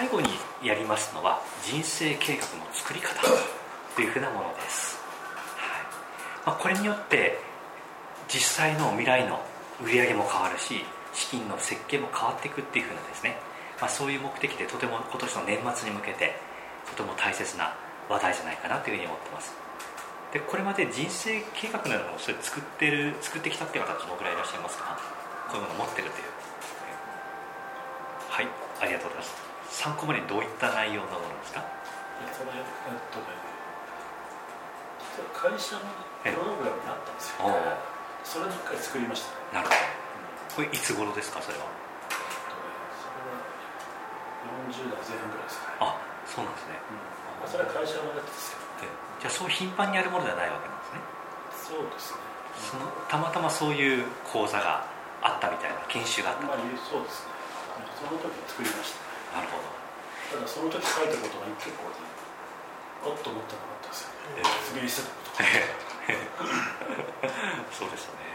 最後にやりますのは人生計画の作り方というふうなものです、はい。まあ、これによって実際の未来の売り上げも変わるし資金の設計も変わっていくっていうふうなですね、まあ、そういう目的でとても今年の年末に向けてとても大切な話題じゃないかなというふうに思ってます。でこれまで人生計画などをそれ作ってる作ってきたっていう方どのぐらいいらっしゃいますか？こういうもの持ってるという。はい。ありがとうございます。参考までどういった内容のものですか？それえっとね会社のプログラムにあったんですよ、それの一回作りました、ね、なるほど。これいつ頃ですかそれは？それは40代前半ぐらいですかね。あそうなんですね、うん、それは会社のやつですけど。じゃあそう頻繁にやるものではないわけなんですね。そうですね。そのたまたまそういう講座があったみたいな研修があったまあそうですね。その時作りましたなるほど。ただその時書いたことが結構ねおっと思ったのがあったんですよね、えー、滑りしてたことそうですよね。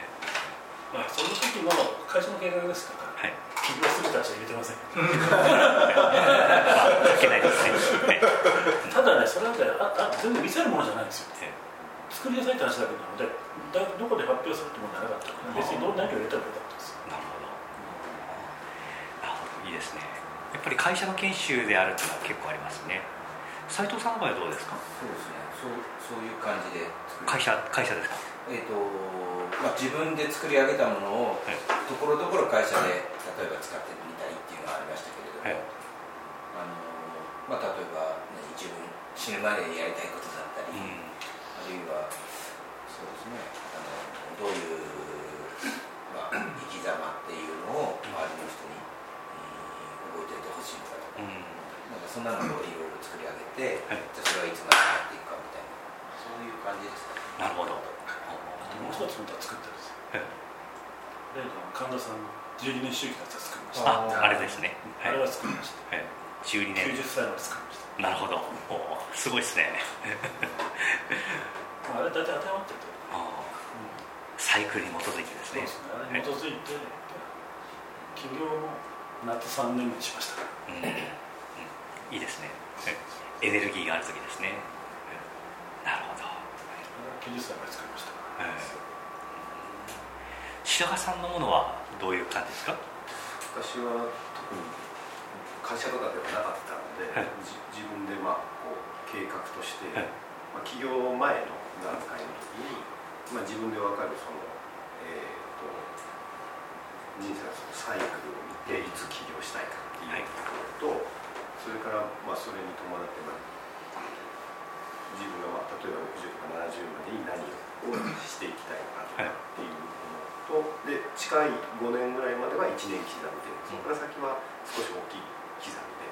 まあその時の会社の計画ですか。ら、はい、起業するたちは入れてません書けないですね、ただねそれはねああ全部見せるものじゃないんですよ、作りなさいって話だけなのでだどこで発表するってもなかったから別にどんなに入れてもよかったです。なるほど。なるほどいいですねやっぱり会社の研修であるっていうのは結構ありますね。斉藤さんの場合はどうですか？そうですね。そうそういう感じで。会社会社ですか？えっ、ー、とまあ、自分で作り上げたものをところどころ会社で例えば使ってみたいっていうのはありましたけれども、はい。あのまあ、例えば、ね、自分死ぬまでにやりたいことだったり、うん、あるいはそうですねあのどういう、まあ、生き様っていうのを周りの人に、えー、覚えておいてほしいのかとか、うん、なんかそんなのをいろいろ作り上げて、はい、じゃそれはいつまでやっていくかみたいな。そういう感じですかね。なるほど。もう一つまた作ったんですよ、はい、で神田さんの12年周期のやつ作りました。ああれですね、はい、あれは作りました、はい、12年。90歳まで作りました。なるほど。おすごいですね。あれ大体当てはまっててサイクルに基づいてですね。そうですね。あれに基づいて、起業も夏3年目にしましたうん、うん、いいですね。エネルギーがある時ですね。なるほど。90歳まで作りました。白川さんのものはどういう感じですか？私は特に会社とかではなかったので、はい、自分でまあこう計画として、はい、まあ、起業前の段階の時に、まあ、自分で分かるその、えーと、人生のサイクルを見ていつ起業したいかっていうところと、それからまあそれに伴って、まあ、自分がまあ例えば60とか70までに何ををしていきたいのかっていうものと、で近い5年ぐらいまでは1年刻みでそこから先は少し大きい刻みで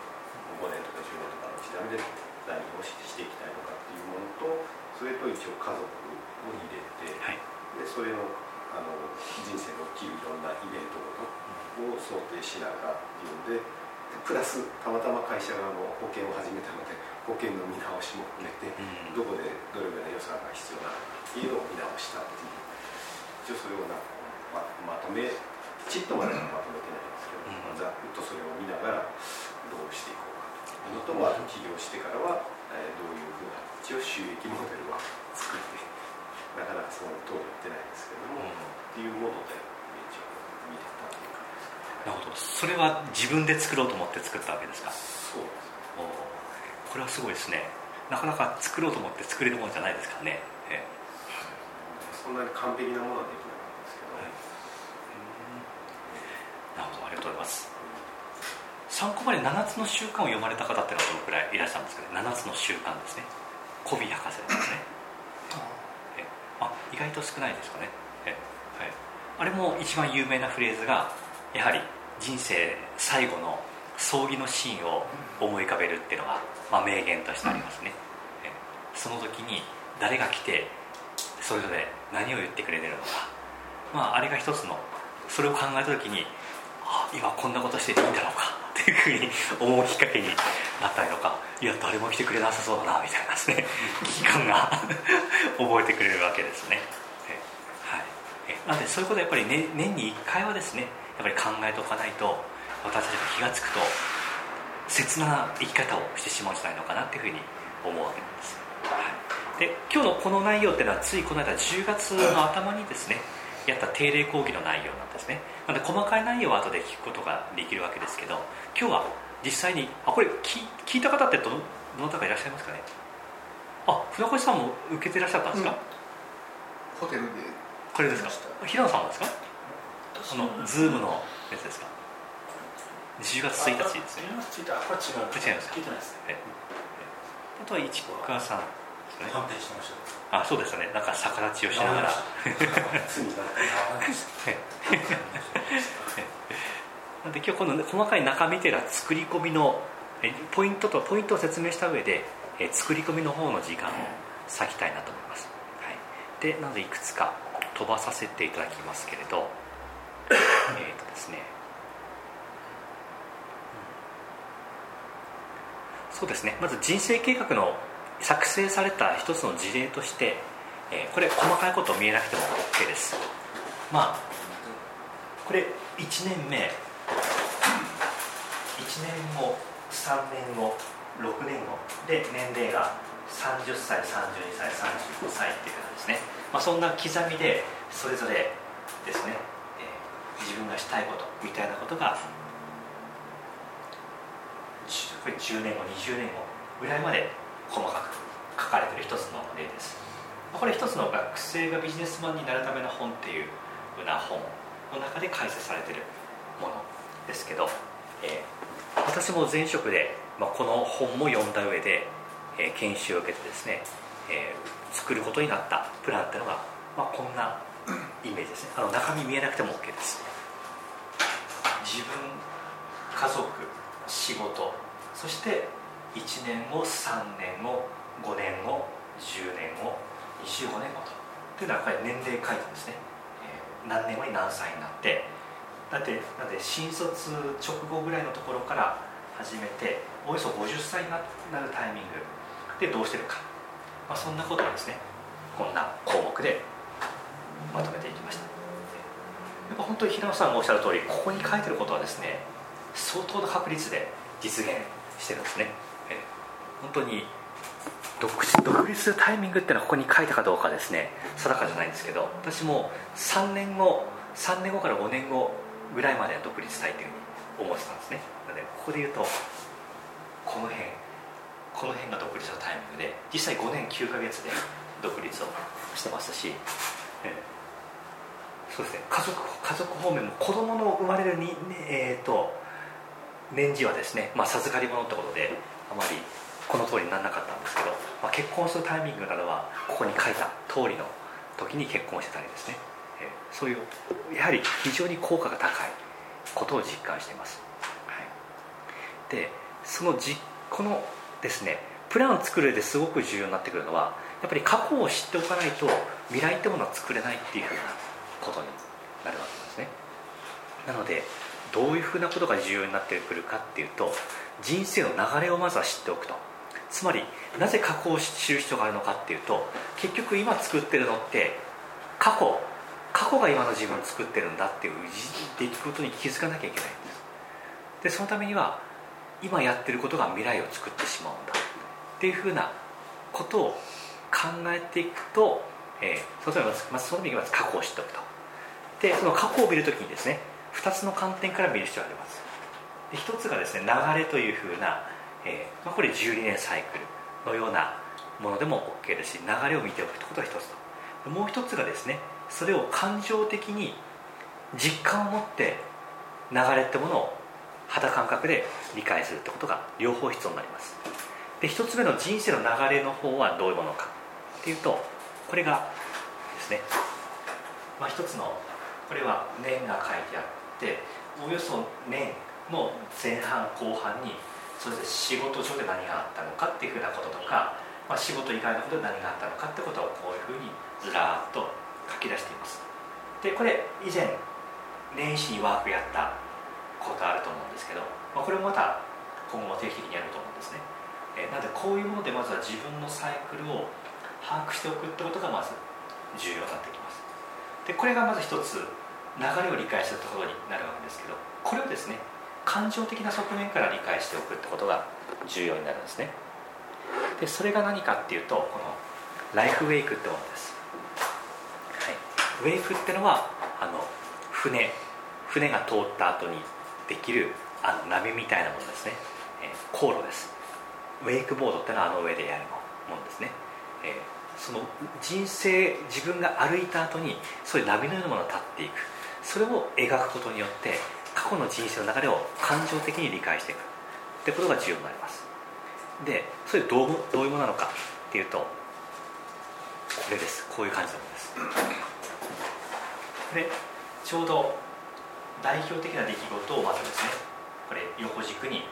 5年とか10年とかの刻みで何をしていきたいのかっていうものとそれと一応家族を入れて、はい、でそれのあの人生の起きるいろんなイベントごとを想定しながらっていうのでプラスたまたま会社側も保険を始めたので保険の見直しも含めて、どこでどれぐらい予算が必要なのかっていうのを見直したっていう。一応それをなままとめきちっとまではまとめてないんですけど、まあ、ざっとそれを見ながらどうしていこうかと。いうのと、まあ、起業してからは、えー、どういうふうな一応収益モデルは作ってなかなかその通りやってないんですけども、うん、っていうもので一応見てたっていう感じですなるほど。それは自分で作ろうと思って作ったわけですか？そうですこれはすごいですね。なかなか作ろうと思って作れるものじゃないですからね、ええ。そんなに完璧なものはできなかったんですけど、はい、なるほどありがとうございます。参考まで7つの習慣を読まれた方っていうのはどのくらいいらっしゃるんですかね？7つの習慣ですね。コビー博士ですね。えあ意外と少ないですかね。え、はい、あれも一番有名なフレーズがやはり人生最後の葬儀のシーンを思い浮かべるっていうのが、まあ、名言としてありますね、その時に誰が来てそれぞれ何を言ってくれてるのか、まあ、あれが一つのそれを考えた時にあ今こんなことしてていいんだろうか。っていうふうに思うきっかけになったりとかいや誰も来てくれなさそうだなみたいなですね。危機感が 覚えてくれるわけですね、はい、なのでそういうことやっぱり、ね、年に1回はですねやっぱり考えておかないと私たちが気が付くと切な生き方をしてしまうんじゃないのかなっていうふうに思うわけなんです、はい、で今日のこの内容っていうのはついこの間10月の頭にですねやった定例講義の内容なんですね。なので細かい内容は後で聞くことができるわけですけど今日は実際にあこれ聞いた方ってどのどなたかいらっしゃいますかね？あ船越さんも受けてらっしゃったんですか、うん、ホテルで。これですか？平野さんですか？あのズームのやつですか？10月1日ですね。10月1日あこれ違う。違います聞いてないですね。あとは市川さんですね。反転してました。あそうですね。なんか逆立ちをしながら。なんで今日この細かい中身というのは作り込みのポイントとポイントを説明した上で作り込みの方の時間を割きたいなと思います、はい、でなのでいくつか飛ばさせていただきますけれどえっとですね。そうですね。まず人生計画の作成された一つの事例として、えー、これ細かいこと見えなくても OK です。まあこれ1年目。1年後3年後6年後。で年齢が30歳32歳35歳っていう感じですね、まあ、そんな刻みでそれぞれですね、自分がしたいことみたいなことがこれ10年後20年後ぐらいまで細かく書かれてる一つの例です。これ一つの学生がビジネスマンになるための本っていうふうな本の中で解説されてるものですけど、えー、私も前職で、まあ、この本も読んだ上で、えー、研修を受けてですね、えー、作ることになったプランっていうのが、まあ、こんなイメージですね。あの中身見えなくても OK です。自分家族仕事そして1年後3年後5年後10年後25年後と。というのはこれ年齢書いてですね、えー、何年後に何歳になって。だってなんで新卒直後ぐらいのところから始めておよそ50歳になるタイミングでどうしてるか、まあ、そんなことをですね。こんな項目でまとめていきました。やっぱ本当に平野さんがおっしゃる通りここに書いてることはですね相当な確率で実現してるんですね、本当に独立するタイミングっていうのはここに書いたかどうかですね。定かじゃないんですけど私も3年後3年後から5年後ぐらいまで独立したいというふうに思ってたんですね。なのでここで言うとこの辺この辺が独立のタイミングで実際5年9ヶ月で独立をしてますし、え。そうですね。家族家族方面も子供の生まれるに、ねえーと年次はですね、まあ、授かり物ってことであまりこの通りにならなかったんですけど、まあ、結婚するタイミングなどはここに書いた通りの時に結婚してたりですね、えー、そういうやはり非常に効果が高いことを実感しています、はい、でそのじこのですねプランを作る上ですごく重要になってくるのはやっぱり過去を知っておかないと未来ってものは作れないっていうふうなことになるわけですね。なのでどういうふうなことが重要になってくるかっていうと人生の流れをまずは知っておくと。つまりなぜ過去を知る必要があるのかっていうと結局今作ってるのって過去過去が今の自分を作ってるんだっていう出来事に気づかなきゃいけないんです。でそのためには今やってることが未来を作ってしまうんだ。っていうふうなことを考えていくと、えー、そのまずその意味でまず過去を知っておくと。でその過去を見るときにですね2つの観点から見る必要があります。で1つがですね流れというふうな、えーまあ、これ12年サイクルのようなものでも OK ですし流れを見ておくということが1つと。もう1つがですねそれを感情的に実感を持って流れってものを肌感覚で理解するってことが両方必要になります。で1つ目の人生の流れの方はどういうものかっていうとこれがですね、まあ、1つのこれは年が書いてあっておよそ年の前半後半にそれで仕事上で何があったのかっていうふうなこととか、まあ、仕事以外のことで何があったのかってことをこういうふうにずらーっと書き出しています。でこれ以前年始にワークやったことあると思うんですけど、まあ、これもまた今後も定期的にやると思うんですね。えなのでこういうものでまずは自分のサイクルを把握しておくってことがまず重要になってきます。でこれがまず一つ流れを理解するところになるわけですけどこれをですね感情的な側面から理解しておくってことが重要になるんですね。でそれが何かっていうとこのライフウェイクってものです、はい、ウェイクってのはあの船船が通った後にできるあの波みたいなものですね、えー、航路です。ウェイクボードってのはあの上でやるものですね、えー、その人生自分が歩いた後にそういう波のようなものが立っていく。それを描くことによって過去の人生の流れを感情的に理解していく。ってことが重要になります。でそれどうどういうものなのかっていうとこれです。こういう感じのものです。これちょうど代表的な出来事をまずですねこれ横軸に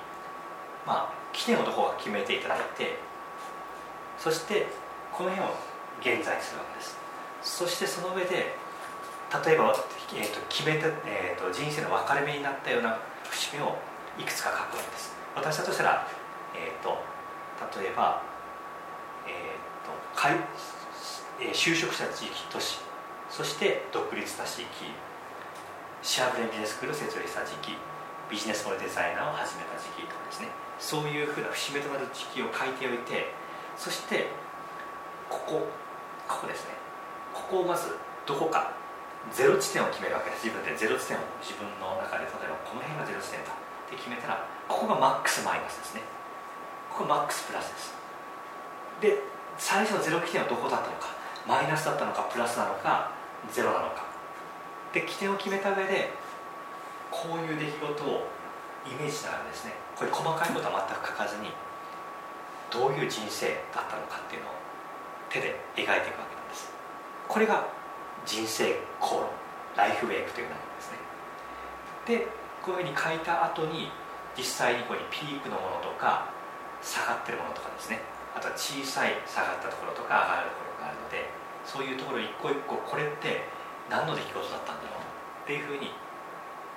まあ起点をどこか決めていただいてそしてこの辺を現在するわけです。そしてその上で例えば、えーと、決めた、えーと、人生の分かれ目になったような節目をいくつか書くわけです。私だとしたら、えーと、例えば、えーとかいえ、就職した地域都市そして独立した地域シャープレビジネススクールを設立した時期ビジネスモデルデザイナーを始めた時期とかですね。そういうふうな節目となる時期を書いておいてそしてここここですね。ここをまずどこかゼロ地点を決めるわけです。自分でゼロ地点を自分の中で例えばこの辺がゼロ地点だ。って決めたらここがマックスマイナスですね。ここマックスプラスです。で最初のゼロ起点はどこだったのか。マイナスだったのかプラスなのかゼロなのか。で起点を決めた上でこういう出来事をイメージしながらですね。これ細かいことは全く書かずにどういう人生だったのかっていうのを手で描いていくわけなんです。これが人生航路ライフウェイクというものですね。でこういうふうに書いた後に実際にここにピークのものとか下がってるものとかですね。あとは小さい下がったところとか上がるところがあるのでそういうところ一個一個これって何の出来事だったんだろうっていうふうに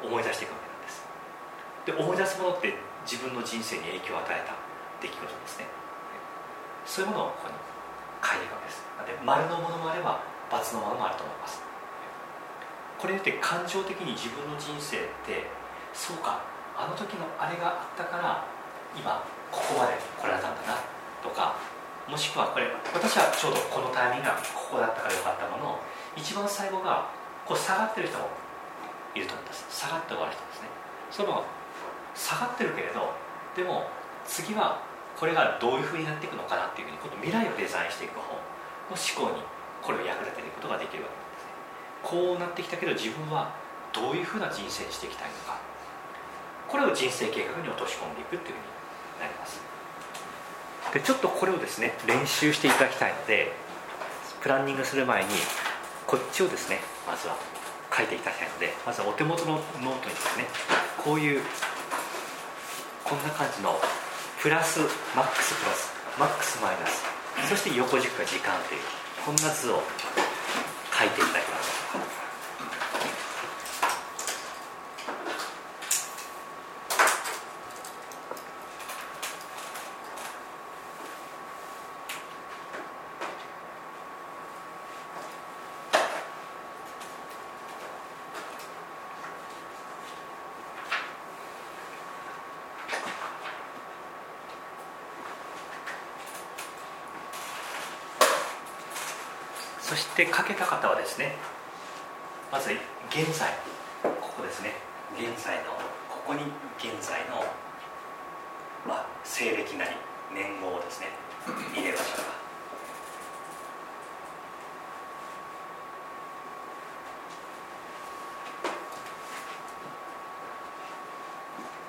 思い出していくわけなんです。で思い出すものって自分の人生に影響を与えた出来事ですね。そういうものをここに書いていくわけです。で丸のものもあれば罰のものもあると思います。これって感情的に自分の人生ってそうかあの時のあれがあったから今ここまで来られたんだなとかもしくはこれ私はちょうどこのタイミングがここだったからよかったものを一番最後がこう下がってる人もいると思うんです。下がって終わる人ですね。その下がってるけれどでも次はこれがどういうふうになっていくのかなっていうふうに今度未来をデザインしていく方の思考にこれを役立てることができるわけですね。こうなってきたけど自分はどういうふうな人生にしていきたいのか。これを人生計画に落とし込んでいくっていうふうになります。でちょっとこれをですね練習していただきたいのでプランニングする前にこっちをですねまずは書いていただきたいのでまずはお手元のノートにですねこういうこんな感じのプラスマックスプラスマックスマイナスそして横軸が時間という。こんな図を書いていただきます。でかけた方はですねまず現在ここですね。現在のここに現在の、まあ、西暦なり年号をですね入れましょうか。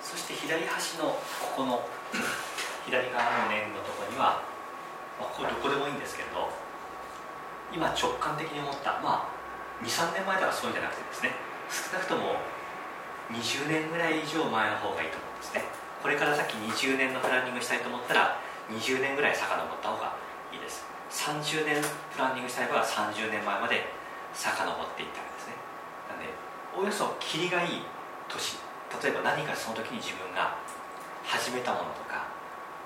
そして左端のここの左側の年のところには、まあ、ここどこでもいいんですけれど今直感的に思ったまあ23年前ではそういんじゃなくてですね少なくとも20年ぐらい以上前の方がいいと思うんですね。これから先20年のプランニングしたいと思ったら20年ぐらい遡った方がいいです。30年プランニングしたい場合は30年前まで遡っていったわけですね。なんでおよそ切りがいい年。例えば何かその時に自分が始めたものとか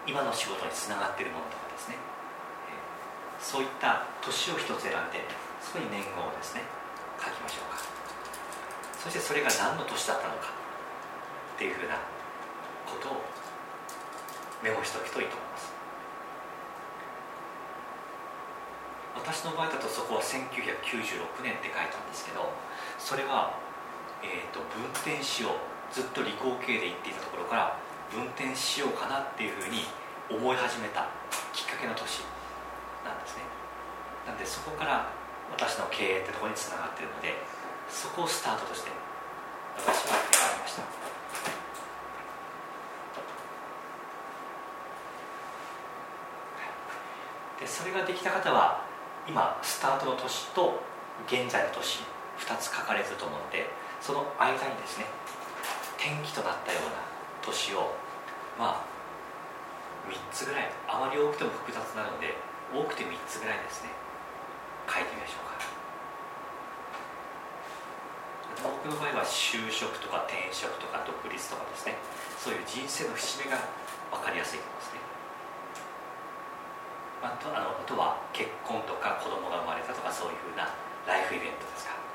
今の仕事につながっているものとかですね。そういった年を一つ選んでそこに年号をですね書きましょうか。そしてそれが何の年だったのかっていうふうなことをメモしておくといいと思います。私の場合だとそこは1996年って書いたんですけどそれは、えーと、分転しようずっと理工系で行っていたところから分転しようかなっていうふうに思い始めたきっかけの年。なんですね。なんでそこから私の経営ってとこにつながっているのでそこをスタートとして私は選びました。でそれができた方は今スタートの年と現在の年2つ書かれてると思うのでその間にですね転機となったような年をまあ3つぐらいあまり多くても複雑なので多くて3つぐらいですね。書いてみましょうか。僕の場合は就職とか転職とか独立とかですね。そういう人生の節目が分かりやすいと思いますね。あとあのあとは結婚とか子供が生まれたとかそういうふうなライフイベントですか。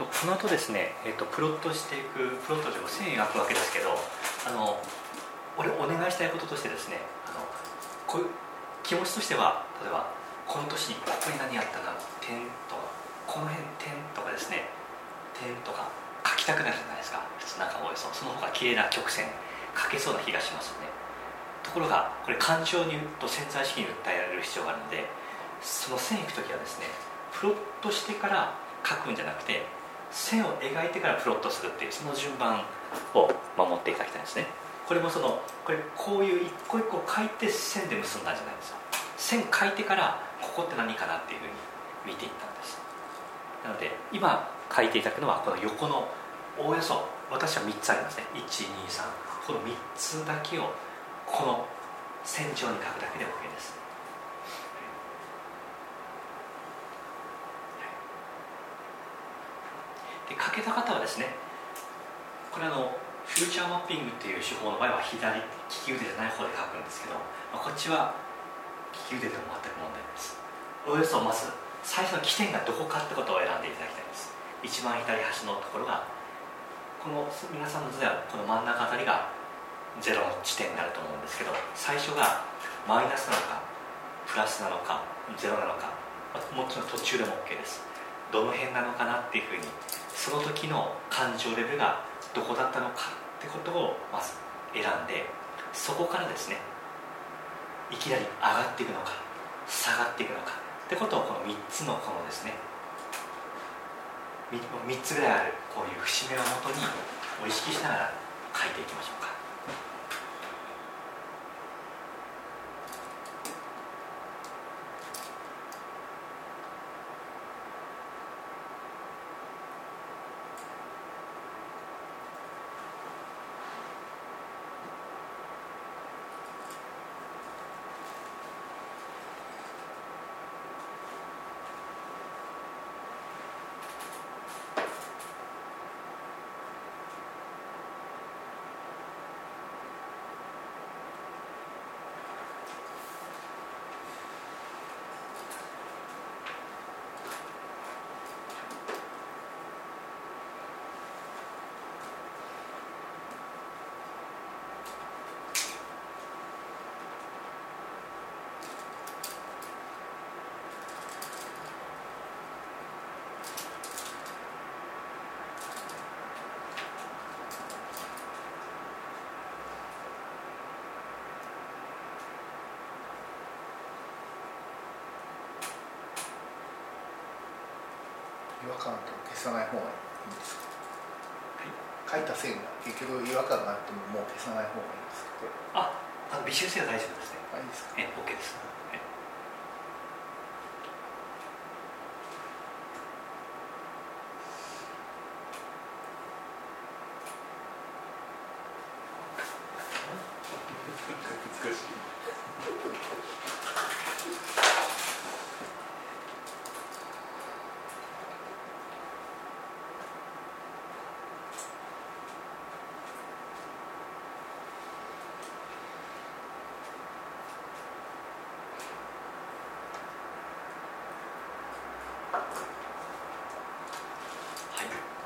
とこの後ですね、えーと、プロットしていくプロットでも線描くわけですけどあの俺お願いしたいこととしてですねあのこういう気持ちとしては例えばこの年にここに何やったか点とかこの辺点とかですね点とか書きたくなるじゃないですか。普通なんかおよそその方が綺麗な曲線書けそうな気がしますよね。ところがこれ感情にと潜在意識に訴えられる必要があるのでその線いく時はですねプロットしてから書くんじゃなくて線を描いてからプロットするっていうその順番を守っていただきたいんですね。これもそのこれこういう一個一個書いて線で結んだんじゃないんですよ。線書いてからここって何かなっていうふうに見ていったんです。なので今書いていただくのはこの横のおおよそ私は3つありますね。123この3つだけをこの線上に書くだけで OK です。で書けた方はですねこれあのフューチャーマッピングっていう手法の場合は左利き腕じゃない方で書くんですけど、まあ、こっちは利き腕でも全く問題です。およそまず最初の起点がどこかってことを選んでいただきたいです。一番左端のところがこの皆さんの図ではこの真ん中あたりがゼロの地点になると思うんですけど最初がマイナスなのかプラスなのかゼロなのかもちろん途中でも OK です。どの辺なのかなっていうふうにその時の感情レベルがどこだったのかってことをまず選んでそこからですねいきなり上がっていくのか下がっていくのかってことをこの3つのこのですね 3, つぐらいあるこういう節目をもとにを意識しながら書いていきましょうか。違和感と消さない方がいいんですか、はい、書いた線が結局違和感があってももう消さない方がいいんですか？ああの微修正は大丈夫ですね。あいいですか？え OK です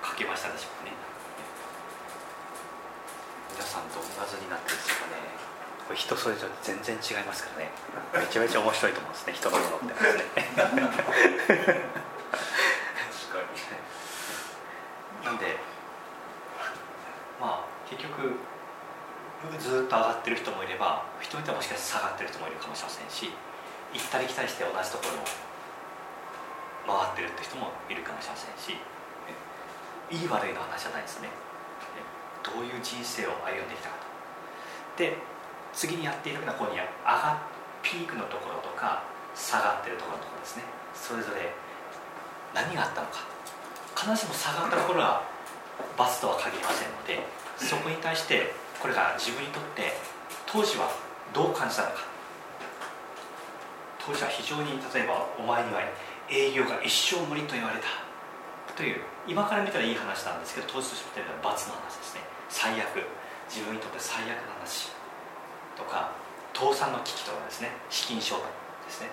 書けましたでしょうかね皆さんどんな図になってるんですかねこれ人それぞれ全然違いますからね。めちゃめちゃ面白いと思うんですね。人のものって。ねなんでまあ結局ずっと上がってる人もいれば人によってはもしかして下がってる人もいるかもしれませんし行ったり来たりして同じところを回ってるって人もいるかもしれませんしいい悪いの話じゃないですね。どういう人生を歩んできたかと。で次にやっていくのはここに上がピークのところとか下がってるところとかですね。それぞれ何があったのか。必ずしも下がったところはバスとは限りませんのでそこに対してこれが自分にとって当時はどう感じたのか。当時は非常に例えばお前には営業が一生無理と言われた。という今から見たらいい話なんですけど当時として見たら罰の話ですね。最悪。自分にとって最悪な話。とか倒産の危機とかですね資金障害ですね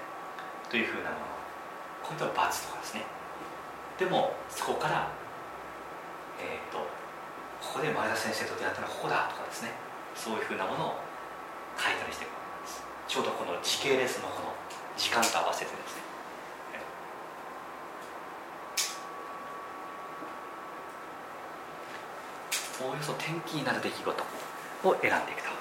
というふうなもの。こういった罰とかですね。でもそこからえっ、ー、とここで前田先生と出会ったのはここだとかですね。そういうふうなものを書いたりしていくわけです。ちょうどこの時系列のこの時間と合わせてですね。おおよそ転機になる出来事を選んでいくと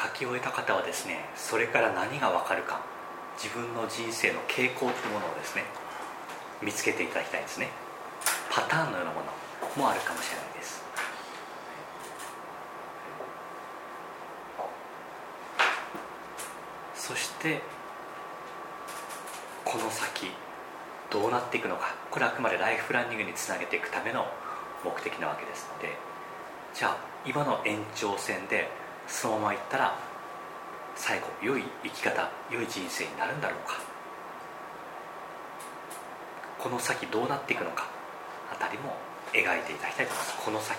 書き終えた方はですねそれから何が分かるか自分の人生の傾向ってものをですね見つけていただきたいですね。パターンのようなものもあるかもしれないです。そしてこの先どうなっていくのか。これはあくまでライフプランニングにつなげていくための目的なわけですので。じゃあ今の延長線でそのままいったら最後良い生き方良い人生になるんだろうか。この先どうなっていくのかあたりも描いていただきたいと思います。この先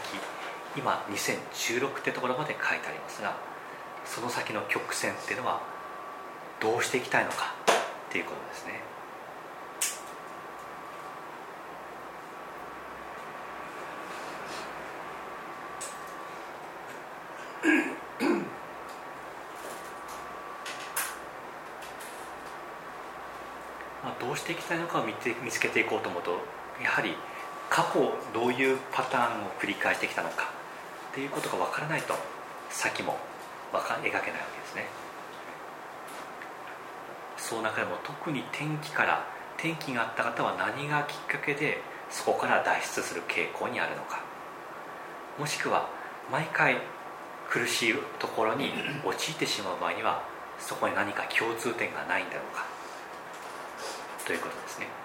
今2016ってところまで書いてありますがその先の曲線っていうのはどうしていきたいのかっていうことですねどうしていきたいのかを見つけていこうと思うとやはり過去どういうパターンを繰り返してきたのかっていうことが分からないと先も描けないわけですね。その中でも特に天気から転機があった方は何がきっかけでそこから脱出する傾向にあるのか。もしくは毎回苦しいところに陥ってしまう場合にはそこに何か共通点がないんだろうかということですね。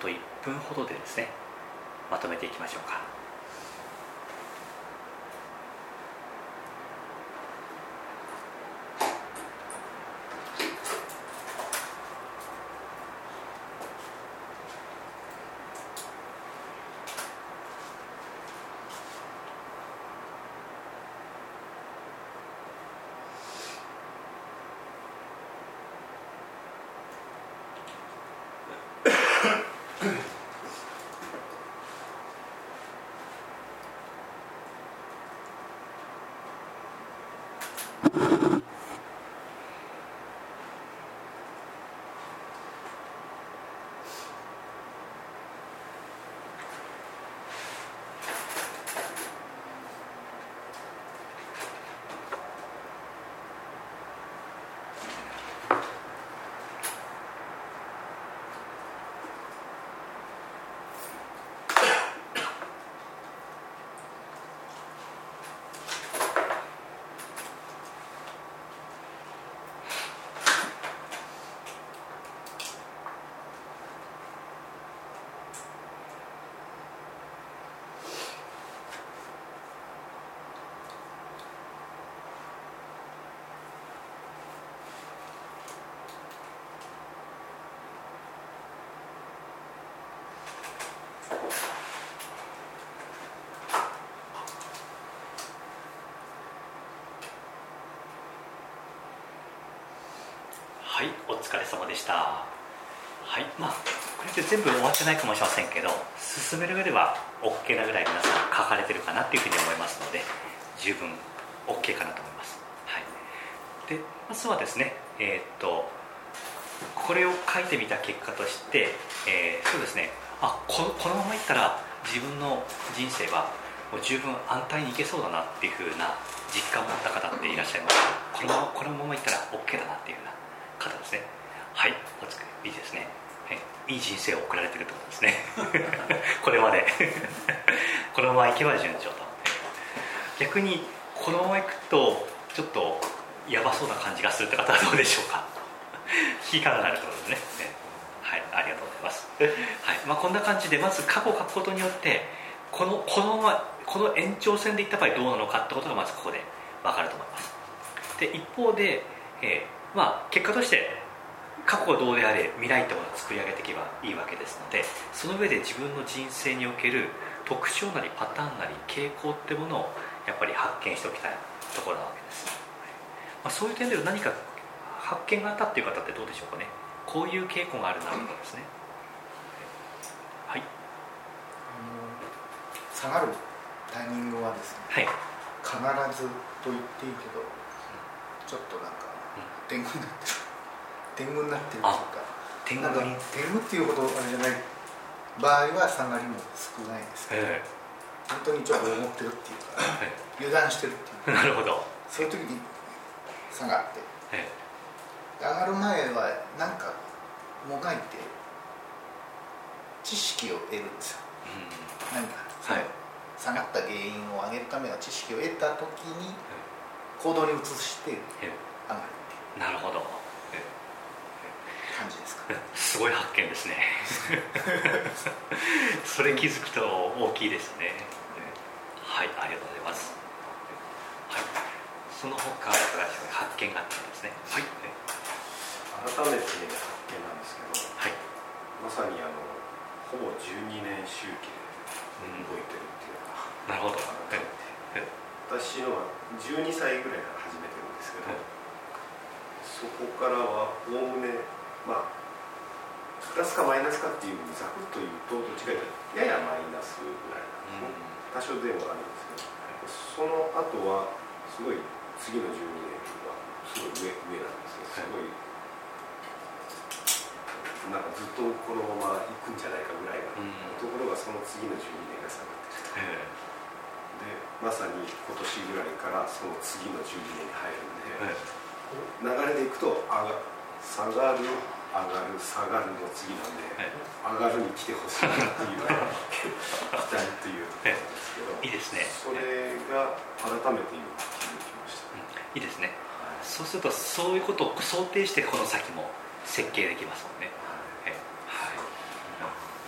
と1分ほどでですねまとめていきましょうか。はいお疲れ様でした。はいまあこれで全部終わってないかもしれませんけど進める上では OK なぐらい皆さん書かれてるかなっていうふうに思いますので十分 OK かなと思います、はい、でまずはですねえー、っとこれを書いてみた結果として、えー、そうですね。あここのままいったら自分の人生はもう十分安泰にいけそうだなっていうふうな実感を持った方っていらっしゃいます。このままこのままいったら OK だなっていうような方ですね。はいお疲れいいですね、はい、いい人生を送られてるってことですね。これまで。このままいけば順調と。逆にこのままいくとちょっとやばそうな感じがするって方はどうでしょうか。引きかなることですね。はいありがとうございます、はいまあ、こんな感じでまず過去を書くことによってこのこのままこの延長線でいった場合どうなのかってことがまずここで分かると思います。で一方で、えー、まあ、結果として過去はどうであれ未来ってものを作り上げていけばいいわけですのでその上で自分の人生における特徴なりパターンなり傾向ってものをやっぱり発見しておきたいところなわけです、まあ、そういう点では何か発見があったっていう方ってどうでしょうかね。こういう傾向があるなるほどですね。はい。下がるタイミングはですね、はい、必ずと言っていいけどちょっとなんか天狗になってる。天狗になってるというか。天狗に。天狗っていうほどあれじゃない場合は下がりも少ないですけど、えー、本当にちょっと思ってるっていうか、油断してるっていうなるほど。そういう時に下がって、えー、上がる前はなんかもがいて知識を得るんですよ、うん、何か、はい、下がった原因を上げるための知識を得た時に行動に移して上がるなるほど。感じですか？すごい発見ですね。それ気づくと大きいですね。はいありがとうございます。はい。その他発見があったんですね。はい。改めて発見なんですけど、はい、まさにあのほぼ12年周期で動いてるっていうのが、なるほど、私のは12歳ぐらいから始めてるんですけど、そこからはおおむねまあプラスかマイナスかっていうふうにざくっと言うとどっちかというとややマイナスぐらいなんですね、多少前後あるんですけどその後はすごい次の12年はすごい上上なんですねすごい、なんかずっとこのまま行くんじゃないかぐらいな、ところがその次の12年が下がってきた、でまさに今年ぐらいからその次の12年に入るんで、流れでいくと上が下がる上がる下がるの次なんで、上がるに来てほしいなっていう 期待というところですけどい。いですね。それが改めて今気づきました、うん、いいですね、はい、そうするとそういうことを想定してこの先も設計できますもんね。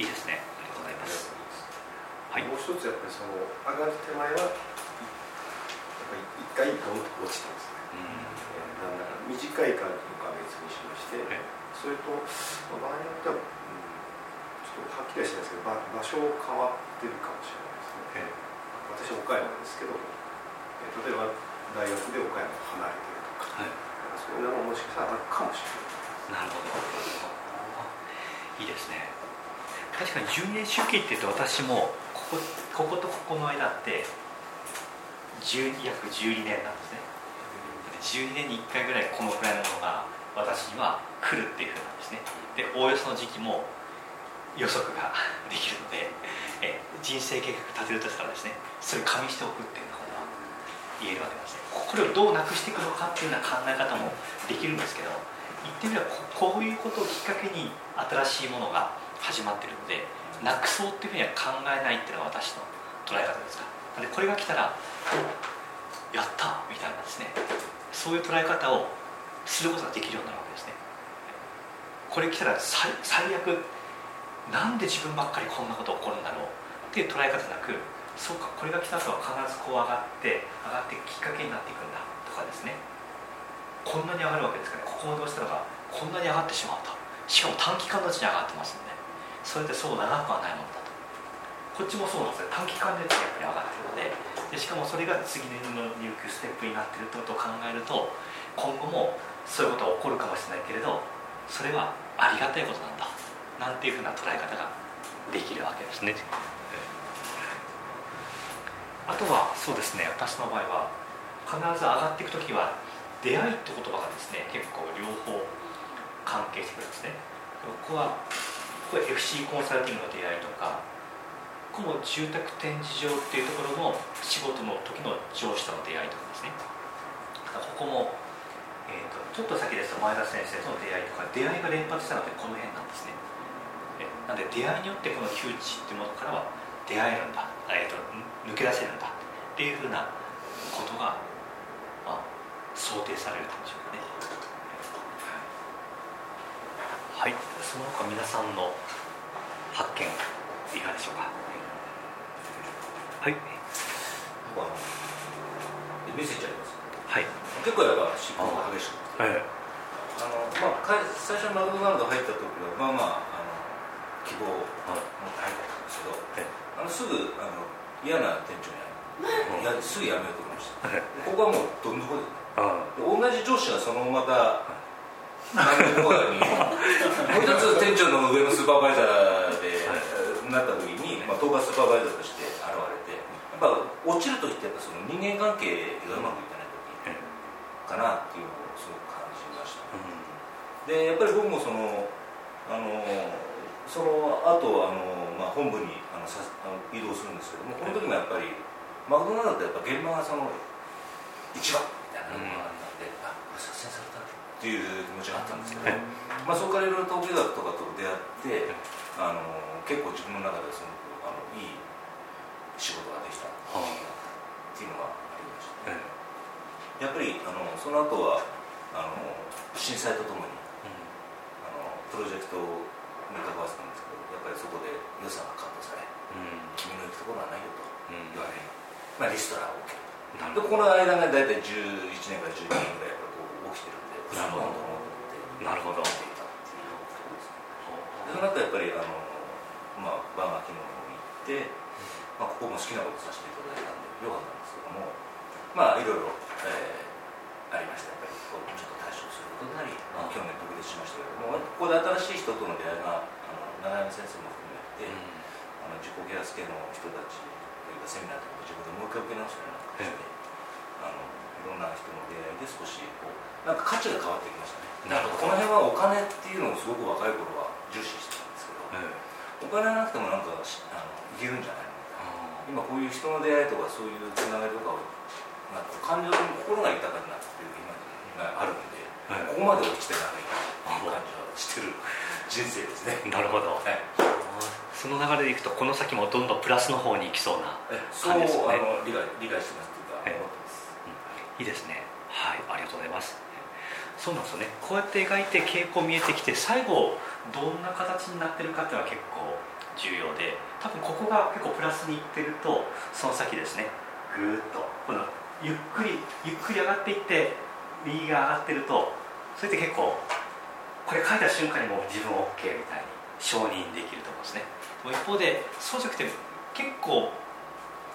い。い。ですね。ありがとうございます。はい、もう一つやっぱりその上がる手前はやっぱり一回落ちてますね、うん、なんだか短い感じとか別にしまして、それと、まあ、場合によっては、うん、ちょっとはっきりはしないですけど場場所を変わってるかもしれないですね、私は岡山ですけど例えば大学で岡山を離れてるとか、はい、そういうのももしかしたらあるかもしれないなるほど。いいですね。確かに10年周期って言うと私もこここことここの間って約12年なんですね12年に1回ぐらいこのくらいのものが私には来るっていうふうなんですね。でおおよその時期も予測ができるのでえ人生計画立てるとしたらですねそれ加味しておくっていうのが言えるわけなんですね。これをどうなくしていくのかっていうような考え方もできるんですけど言ってみればこういうことをきっかけに新しいものが始まってるのでなくそうっていうふうには考えないっていうのが私の捉え方ですか。らでこれが来たらやったみたいなですね。そういう捉え方をすることができるようになるわけですね。これ来たら最悪なんで自分ばっかりこんなこと起こるんだろうっていう捉え方なくそうかこれが来た後は必ずこう上がって上がってきっかけになっていくんだとかですね。こんなに上がるわけですから、ここをどうしたらこんなに上がってしまうと。しかも短期間のうちに上がってますのでそれってそう長くはないものだこっちもそうなんですよ。短期間でやっぱり上がってるので。でしかもそれが次の入級ステップになってるってことを考えると今後もそういうことが起こるかもしれないけれどそれはありがたいことなんだ。なんていうふうな捉え方ができるわけですね。あとはそうですね。私の場合は必ず上がっていく時は出会いって言葉がですね結構両方関係してくるんですね。ここはこれ FC コンサルティングの出会いとかここも住宅展示場っていうところの仕事の時の上司との出会いとかですね。ここも、えーと、ちょっと先ですと前田先生との出会いとか出会いが連発したのでこの辺なんですね。なので出会いによってこの窮地っていうものからは出会えるんだ、えーと、抜け出せるんだっていうふうなことが、まあ、想定されるんでしょうかね。はい。その他皆さんの発見いかがでしょうか？はい。僕はメッセージあります？はい。結構やっぱ執行が激しくて、はい、あのまあ、最初マクドナルド入った時はまあまああの希望を持って入ったんですけど、はい、あのすぐあの嫌な店長にいやすぐ辞めようと思いました、はい、ここはもうどん底で。同じ上司がそのまた何年後かにもう一つ店長の上のスーパーバイザーで、なった時に、まあ、当該スーパーバイザーとして現れてやっぱ落ちる時ってやっぱその人間関係がうまくいかない時かなっていうのをすごく感じました、うん、でやっぱり僕もそのあのその後あの、まあ、本部にあのさあの移動するんですけどもこの時もやっぱりマクドナルドってやっぱ現場がその一番みたいなのがあったんで、うん、あこれ撮影されたっていう気持ちがあったんですけど、まあ、そこからいろいろ統計学とかと出会ってあの結構自分の中ですごくあの仕事ができたっていうのがありました、ね、やっぱりあのその後はあの震災とともに、あのプロジェクトを見関わせたんですけどやっぱりそこで予算がカットされ、君の行くところはないよと。言われ、まあ、リストラを受ける。でこの間が大体11年から12年ぐらい起きてるんでなるほど。なるほど。その後やっぱりあのまあ、バーガーキノの方に行って、まあ、ここも好きなことさせていただいたんでよかったんですけどもまあいろいろ、えー、ありました。やっぱりこうちょっと対処することになり、まあ、去年独立しましたけどもここで新しい人との出会いがあの長山先生も含めて、うん、あの自己啓発系の人たちというかセミナーとか自分でもう一回受け直すような感じで、あのいろんな人の出会いで少しこうなんか価値が変わってきましたね。なるほど。この辺はお金っていうのをすごく若い頃は重視してたんですけど、うんお金なくてもなんかあのいけるんじゃない？の今こういう人の出会いとかそういうつながりとかをなんか感情的に心が豊かになっていう今があるんで、はい、ここまで落ちてない感じはしてる人生ですねなるほど、はい、その流れでいくとこの先もどんどんプラスの方に行きそうな感じですね。理解理解してますっていうか、いいですね。はいありがとうございます。そうなんですよね。こうやって描いて傾向見えてきて最後どんな形になってるかっていうのは結構重要で多分ここが結構プラスにいってるとその先ですね。ぐーっとこのゆっくりゆっくり上がっていって右が上がってるとそれって結構これ書いた瞬間にもう自分 OK みたいに承認できると思うんですね。一方でそうじゃなくて結構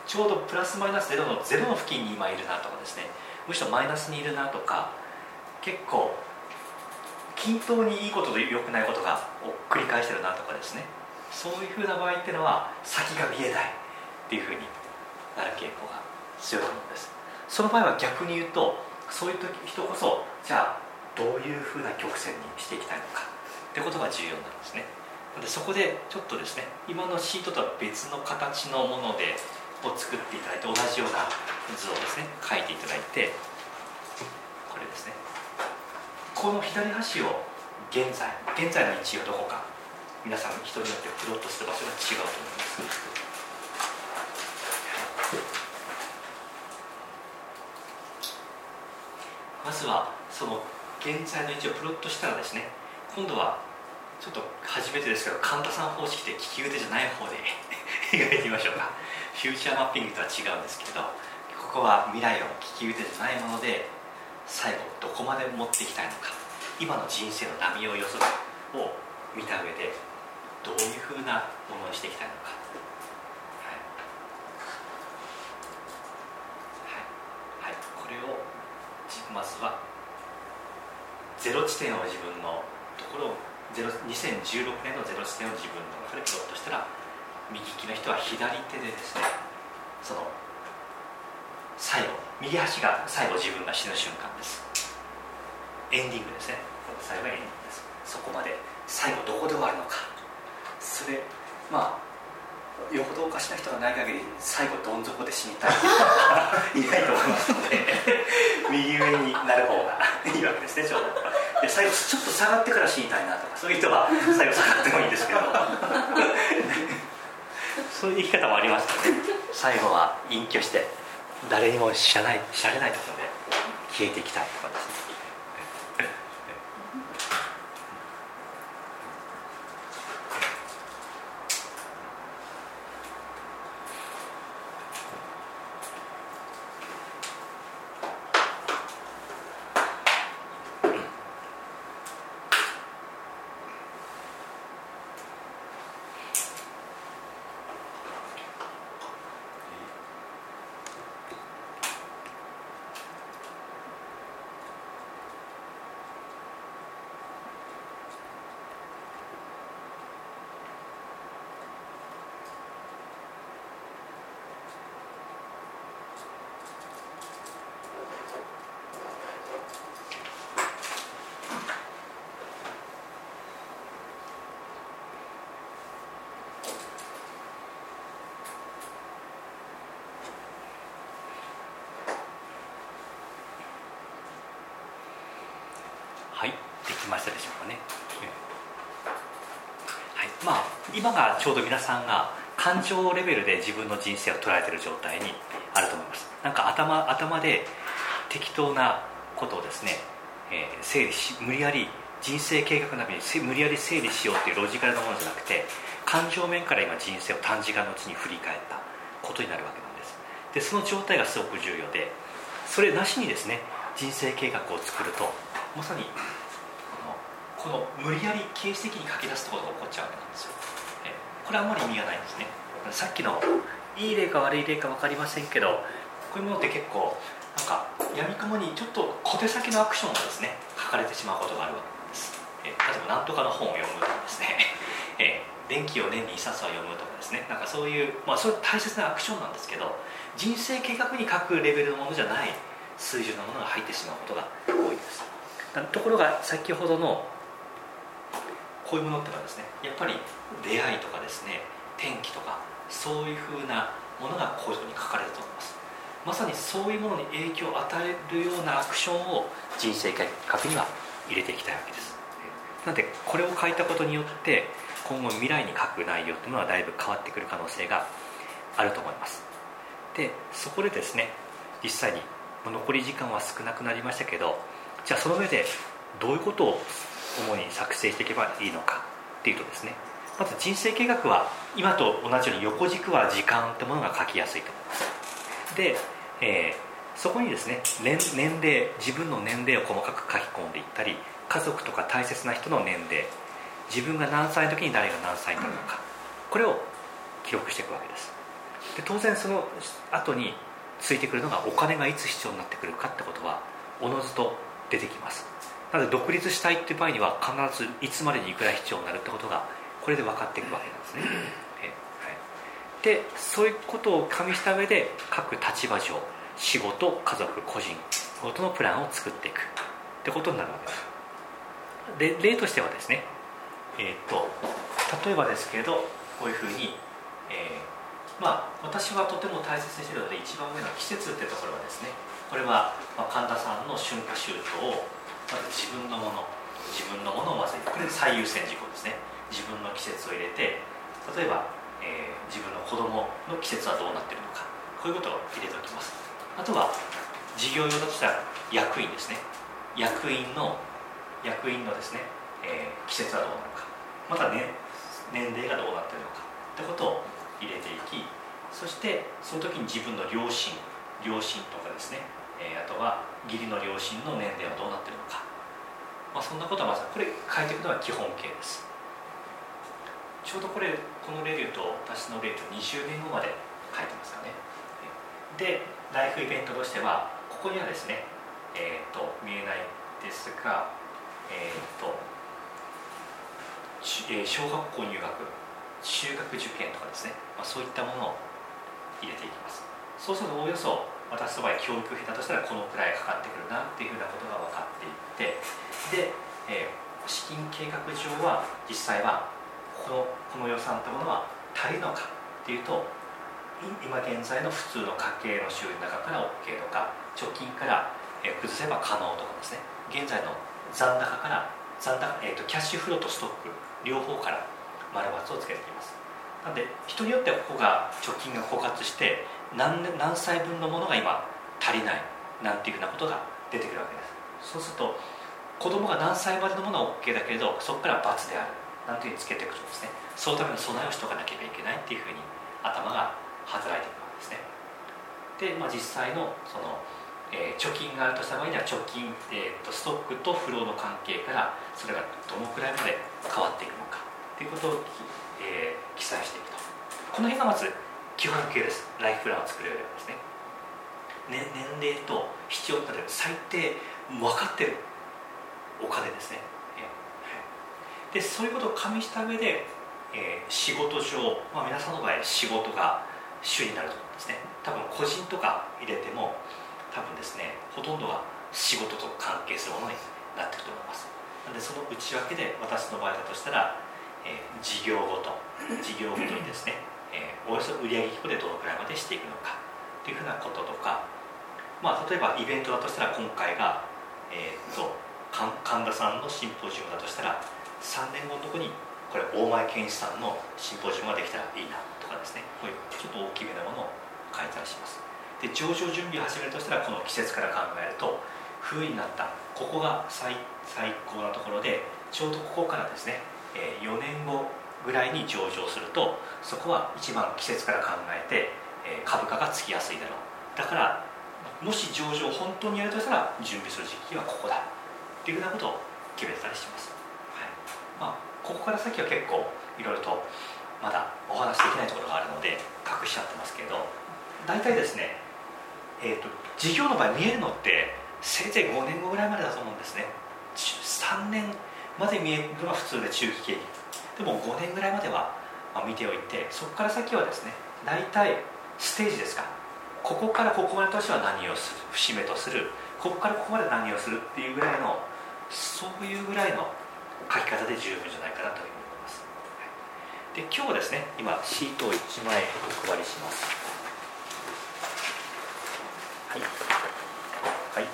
ちょうどプラスマイナスゼロのゼロの付近に今いるなとかですね。むしろマイナスにいるなとか結構均等にいいことと良くないことがを繰り返してるなとかですね。そういうふうな場合っていうのは先が見えないっていうふうになる傾向が強いと思うんです。その場合は逆に言うとそういう人こそじゃあどういうふうな曲線にしていきたいのかってことが重要なんですね。でそこでちょっとですね今のシートとは別の形のものでを作っていただいて同じような図をですね書いていただいてこれですね。この左端を現在現在の位置はどこか。皆さん人によってプロットする場所が違うと思いますまずはその現在の位置をプロットしたらですね今度はちょっと初めてですけど神田さん方式で利き腕じゃない方で 描いてみましょうか。フューチャーマッピングとは違うんですけどここは未来を利き腕じゃないもので最後どこまで持っていきたいのか今の人生の波を予測を見た上でどういうふうなものにしていきたいのか、はい。はい。はい、これをまずはゼロ地点を自分のところを2016年のゼロ地点を自分の中でプロットしたら右利きの人は左手でですねその最後右端が最後自分が死ぬ瞬間です。エンディングですね。最後がエンディングです。そこまで最後どこで終わるのか。それまあよほどおかしな人がない限り最後どん底で死にたい。いないと思いますので右上になる方がいいわけですねちょうど。で最後ちょっと下がってから死にたいなとかそういう人は最後下がってもいいんですけど。そういう生き方もありますので最後は隠居して誰にも知らない知られないところで消えていきたいとかですねはいできましたでしょうかね、はい。まあ、今がちょうど皆さんが感情レベルで自分の人生を捉えてる状態にあると思います。なんか頭頭で適当なことをですね、えー、整理し無理やり人生計画のために無理やり整理しようというロジカルなものじゃなくて感情面から今人生を短時間のうちに振り返ったことになるわけなんです。でその状態がすごく重要でそれなしにですね人生計画を作るとまさにこの無理やり形式的に書き出すことが起こっちゃうわけなんですよ、えこれはあんまり意味がないんですね。さっきのいい例か悪い例か分かりませんけどこういうものって結構なんかやみくもにちょっと小手先のアクションがですね書かれてしまうことがあるわけです、え例えば何とかの本を読むとかですね、え電気を年に1冊は読むとかですね。なんかそういう、まあ、それ大切なアクションなんですけど人生計画に書くレベルのものじゃない水準のものが入ってしまうことが多いです。ところが先ほどのこういうものってのはですねやっぱり出会いとかですね天気とかそういうふうなものがこういうふうに書かれると思います。まさにそういうものに影響を与えるようなアクションを人生計画には入れていきたいわけです。なのでこれを書いたことによって今後未来に書く内容というのはだいぶ変わってくる可能性があると思います。でそこでですね実際に残り時間は少なくなりましたけどじゃあその上でどういうことを主に作成していけばいいのかっていうとですねまず人生計画は今と同じように横軸は時間ってものが書きやすいと思います。で、えー、そこにですね年年齢自分の年齢を細かく書き込んでいったり家族とか大切な人の年齢自分が何歳の時に誰が何歳になるのかこれを記録していくわけです。で当然その後についてくるのがお金がいつ必要になってくるかってことはおのずと出てきます。なので独立したいっていう場合には必ずいつまでにいくら必要になるってことがこれで分かっていくわけなんですね、はい、でそういうことを加味した上で各立場上仕事家族個人ごとのプランを作っていく。ってことになるわけです。で例としてはですねえっ、と例えばですけれどこういうふうに、えー、まあ私はとても大切にしているので一番上の季節ってところはですねこれは、まあ、神田さんの春夏秋冬をまず自分のもの自分のものをまずこれ最優先事項ですね。自分の季節を入れて例えば、えー、自分の子供の季節はどうなってるのか。こういうことを入れておきます。あとは事業用だとしたら役員ですね。役員の役員のですね、えー、季節はどうなのか。またね年齢がどうなってるのか。ってことを入れていきそしてその時に自分の両親両親とかですね、えー、あとは義理の両親の年齢はどうなってるのか、まあ、そんなことはまずこれ書いていくのは基本形です。ちょうどこれこの例で言うと私の例と20年後まで書いてますかね。でライフイベントとしてはここにはですねえっ、ー、と見えないですがえーとえー、小学校入学中学受験とかですね、まあ、そういったものを入れていきます。そうするとおおよそ私の場合教育費だとしたらこのくらいかかってくるなっていうふうなことが分かっていってで、えー、資金計画上は実際はこのこの予算というものは足りるのかっていうと今現在の普通の家計の収入の中から OK とか貯金から崩せば可能とかですね。現在の残高から残高、えーと、キャッシュフローとストック両方から丸×をつけていきます。なので人によってはここが貯金が枯渇して何何歳分のものが今足りないなんていうふうなことが出てくるわけです。そうすると子供が何歳までのものは OK だけれどそこから罰である。なんていうふうにつけていくとですね。そのための備えをしとかなければいけないっていうふうに頭が働いていくわけですね。で、まあ、実際のその、えー、貯金があるとした場合には貯金、えーと、ストックとフローの関係からそれがどのくらいまで変わっていくのかということを、えー、記載していくと。この辺がまず基本形ですライフプランを作れるですね。ね年齢と必要例えば最低分かってるお金ですね。でそういうことを加味した上で、えー、仕事上、まあ、皆さんの場合仕事が主になると思うんですね。多分個人とか入れても多分ですねほとんどが仕事と関係するものになっていくと思います。なのでその内訳で私の場合だとしたら、えー、事業ごと事業ごとにですねえー、およそ売上規模でどのくらいまでしていくのかというふうなこととか、まあ、例えばイベントだとしたら今回が、えーと、神田さんのシンポジウムだとしたら3年後のとこにこれ大前健一さんのシンポジウムができたらいいなとかですね。こういうちょっと大きめなものを書いたりします。で上場準備を始めるとしたらこの季節から考えると冬になったここが最最高なところでちょうどここからですね、えー、4年後ぐらいに上場するとそこは一番季節から考えて、え、株価がつきやすいだろう。だからもし上場本当にやるとしたら準備する時期はここだ。っていうふうなことを決めてたりします、はい。まあ、ここから先は結構いろいろとまだお話できないところがあるので隠しちゃってますけど大体ですね、えーと、事業の場合見えるのってせいぜい5年後ぐらいまでだと思うんですね。3年まで見えるのが普通で中期景気でも5年ぐらいまでは見ておいてそこから先はですね大体ステージですか。ここからここまで年は何をする節目とするここからここまで何をするっていうぐらいのそういうぐらいの書き方で十分じゃないかなというふうに思います。で今日はですね今シートを1枚お配りします。はい、はい、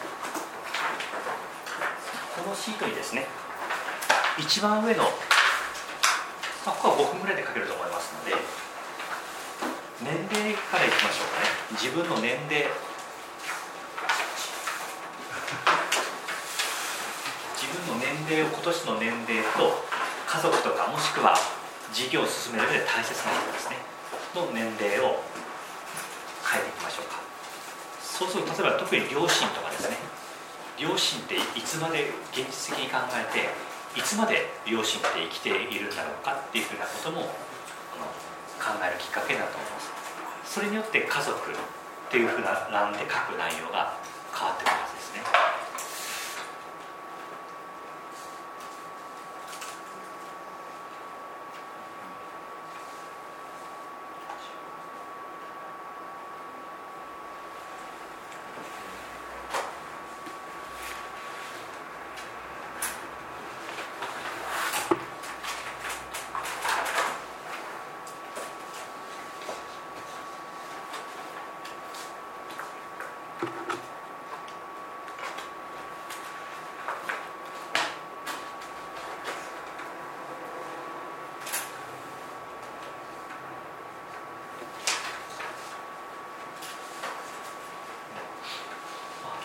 このシートにですね一番上のまあ、ここは5分ぐらいで書けると思いますので年齢からいきましょうかね。自分の年齢。自分の年齢を今年の年齢と家族とかもしくは事業を進める上で大切な人ですね。の年齢を変えていきましょうか。そうすると例えば特に両親とかですね。両親っていつまで現実的に考えていつまで両親って生きているんだろうかっていうふうなことも考えるきっかけだと思います。それによって家族っていうふうな欄で書く内容が変わってくるはずですね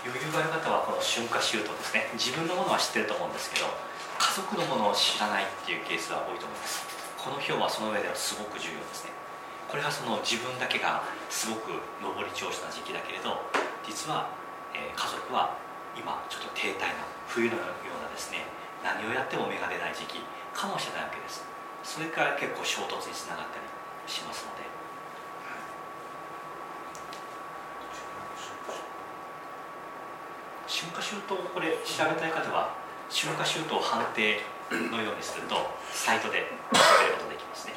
余裕がある方はこの春夏秋冬ですね自分のものは知ってると思うんですけど家族のものを知らないっていうケースは多いと思います。この表はその上ではすごく重要ですね。これはその自分だけがすごく上り調子な時期だけれど実は、えー、家族は今ちょっと停滞な冬のようなですね何をやっても芽が出ない時期かもしれないわけです。それから結構衝突につながったりしますので。春夏秋冬これ調べたい方は春夏秋冬判定のようにするとサイトで調べることできますね。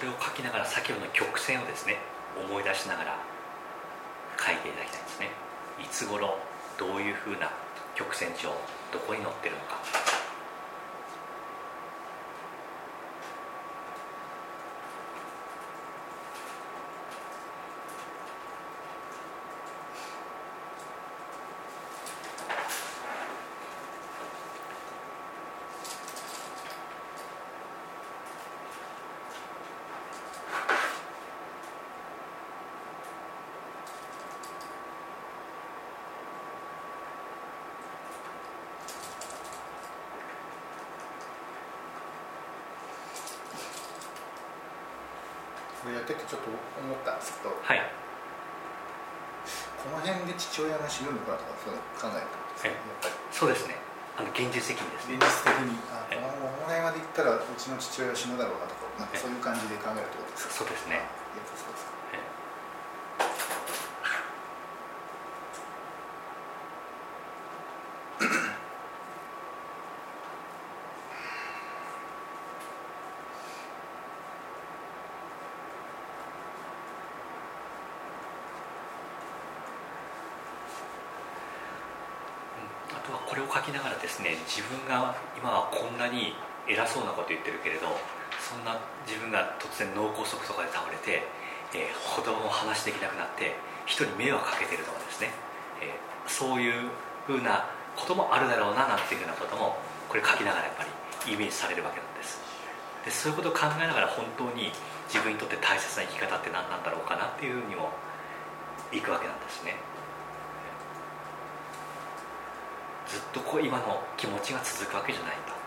それを書きながら先ほどの曲線をですね思い出しながら書いていただきたいんですね。いつ頃どういうふうな曲線上どこに載ってるのかこれやっててちょっと思ったんですけど、はい、この辺で父親が死ぬのかとかそう考えると、やっぱりそうですね。あの現実的にですね。現実的に。あこのこの辺まで行ったらうちの父親が死ぬだろうなとかなんかそういう感じで考えるってことですか？そうですねそうです書きながらですね自分が今はこんなに偉そうなこと言ってるけれどそんな自分が突然脳梗塞とかで倒れて、えー、歩道も話できなくなって人に迷惑かけてるとかですね、えー、そういうふうなこともあるだろうななんていうふうなこともこれ書きながらやっぱりイメージされるわけなんです。でそういうことを考えながら本当に自分にとって大切な生き方って何なんだろうかなっていうふうにもいくわけなんですね。ずっとこう今の気持ちが続くわけじゃないと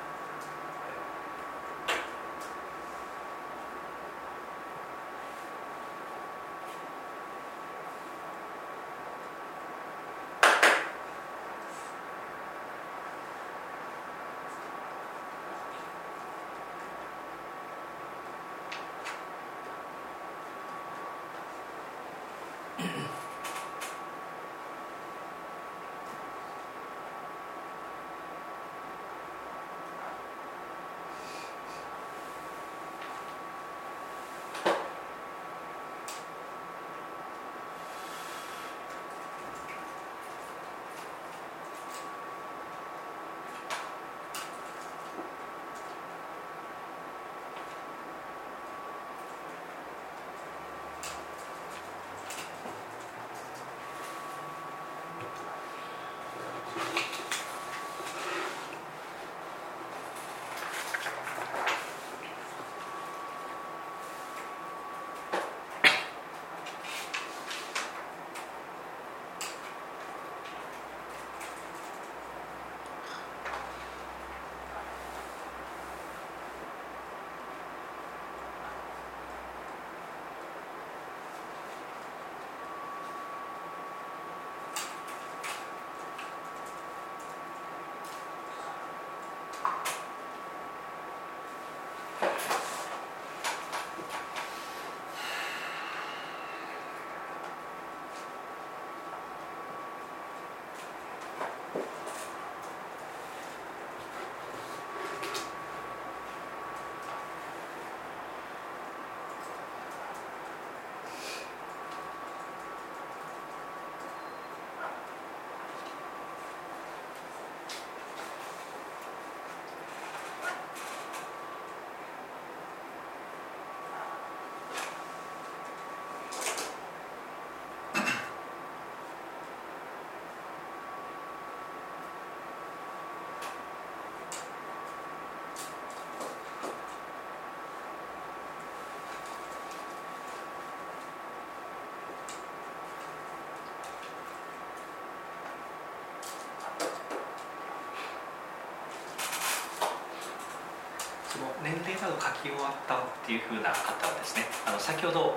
書き終わったっていうふうな方はですねあの先ほど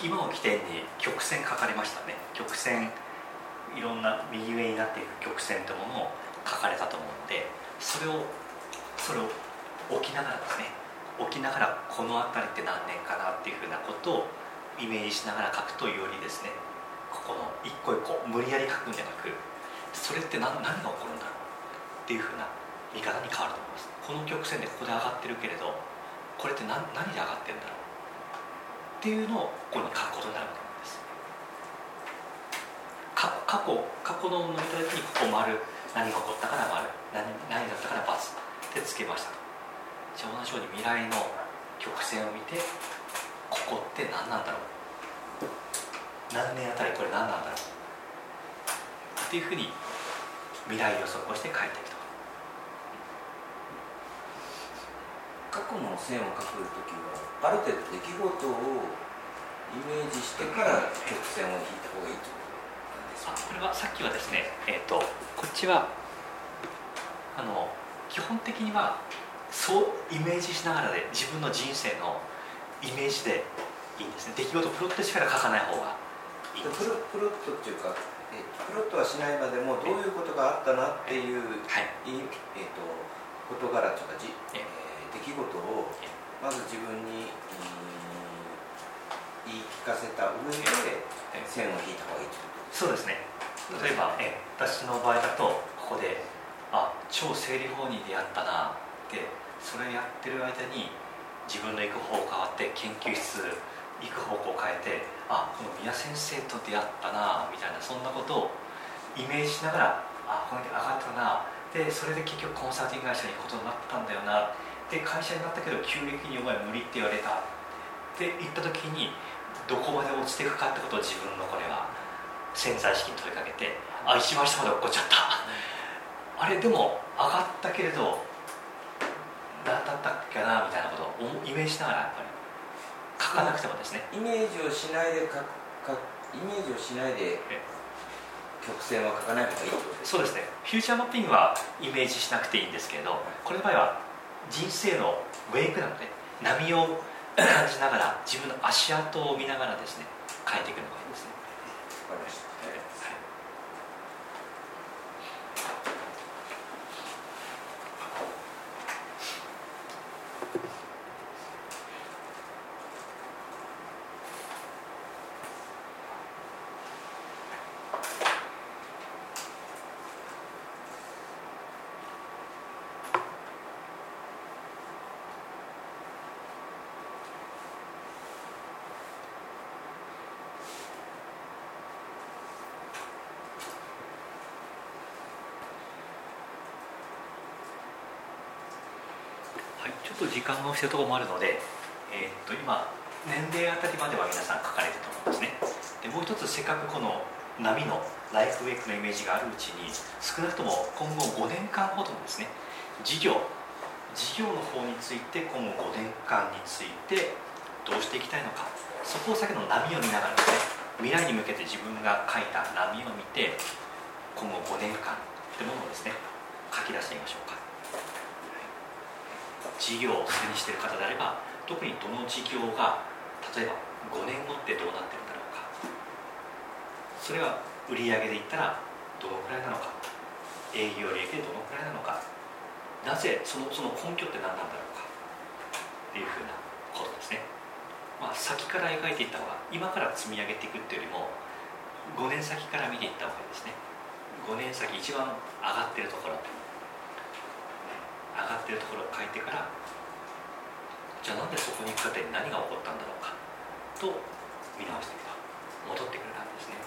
今を起点に曲線書かれましたね。曲線いろんな右上になっていく曲線というものを書かれたと思うのでそれをそれを置きながらですね置きながらこの辺りって何年かなっていうふうなことをイメージしながら書くとよりですねここの一個一個無理やり書くんじゃなくそれって何何が起こるんだろうっていうふうな見方に変わると思います。この曲線でここで上がってるけれどこれって何何で上がってるんだろう？っていうのをここに書くことになるわけなんです。過去過去のものを見た時にここ丸何が起こったから丸。何何だったから×ってつけましたじゃあ同じように未来の曲線を見てここって何なんだろう？何年あたりこれ何なんだろう？っていうふうに未来予測をして書いていくと。の線を書くときはある程度出来事をイメージしてから曲線を引いた方がいいとあこれはさっきはですねえっ、ー、とこっちはあの基本的にはそうイメージしながらで自分の人生のイメージでいいんですね。出来事プロットしから書かない方がいいんです。プロプロットっていうか、えプロットはしないまでもどういうことがあったなっていう、はい、えーと、事柄とかじ、えー、出来事をまず自分に、言い聞かせた上で線を引いた方がいいということそうですね。例えば、え私の場合だとここであ超生理法に出会ったなってそれやってる間に自分の行く方向変わって研究室行く方向変えてあこの宮先生と出会ったなみたいなそんなことをイメージしながらあこの時上がったなでそれで結局コンサルティング会社に行くことになったんだよなで会社になったけど急激にお前無理って言われた。って言った時にどこまで落ちていくかってことを自分のこれは潜在意識に問いかけてあ一番下まで落っこっちゃった。あれでも上がったけれど何だったっけなみたいなことをイメージしながらやっぱり。書かなくてもですね。イメージをしないで書くイメージをしないで曲線は書かない方がいいそうですね。フューチャーマッピングはイメージしなくていいんですけれどこれの場合は人生のウェイクなので波を感じながら自分の足跡を見ながらですね変えていくのがいいですね。わかりましてるところもあるので、えー、っと今年齢あたりまでは皆さん書かれてると思うんですね。でもう一つせっかくこの波のライフウェイクのイメージがあるうちに少なくとも今後5年間ほどのですね事業事業の方について今後5年間についてどうしていきたいのか。そこを先の波を見ながらですね未来に向けて自分が書いた波を見て今後5年間ってものをですね書き出してみましょうか。事業をすでにしている方であれば特にどの事業が例えば5年後ってどうなってるんだろうか。それが売上で言ったらどのくらいなのか。営業利益でどのくらいなのか。なぜそのその根拠って何なんだろうか。っていうふうなことですね、まあ、先から描いていった方が今から積み上げていくっていうよりも5年先から見ていった方がいいですね。5年先一番上がってるところ上がってるところを書いてからじゃあなんでそこに行くかって何が起こったんだろうかと見直していくと戻ってくる感じですね。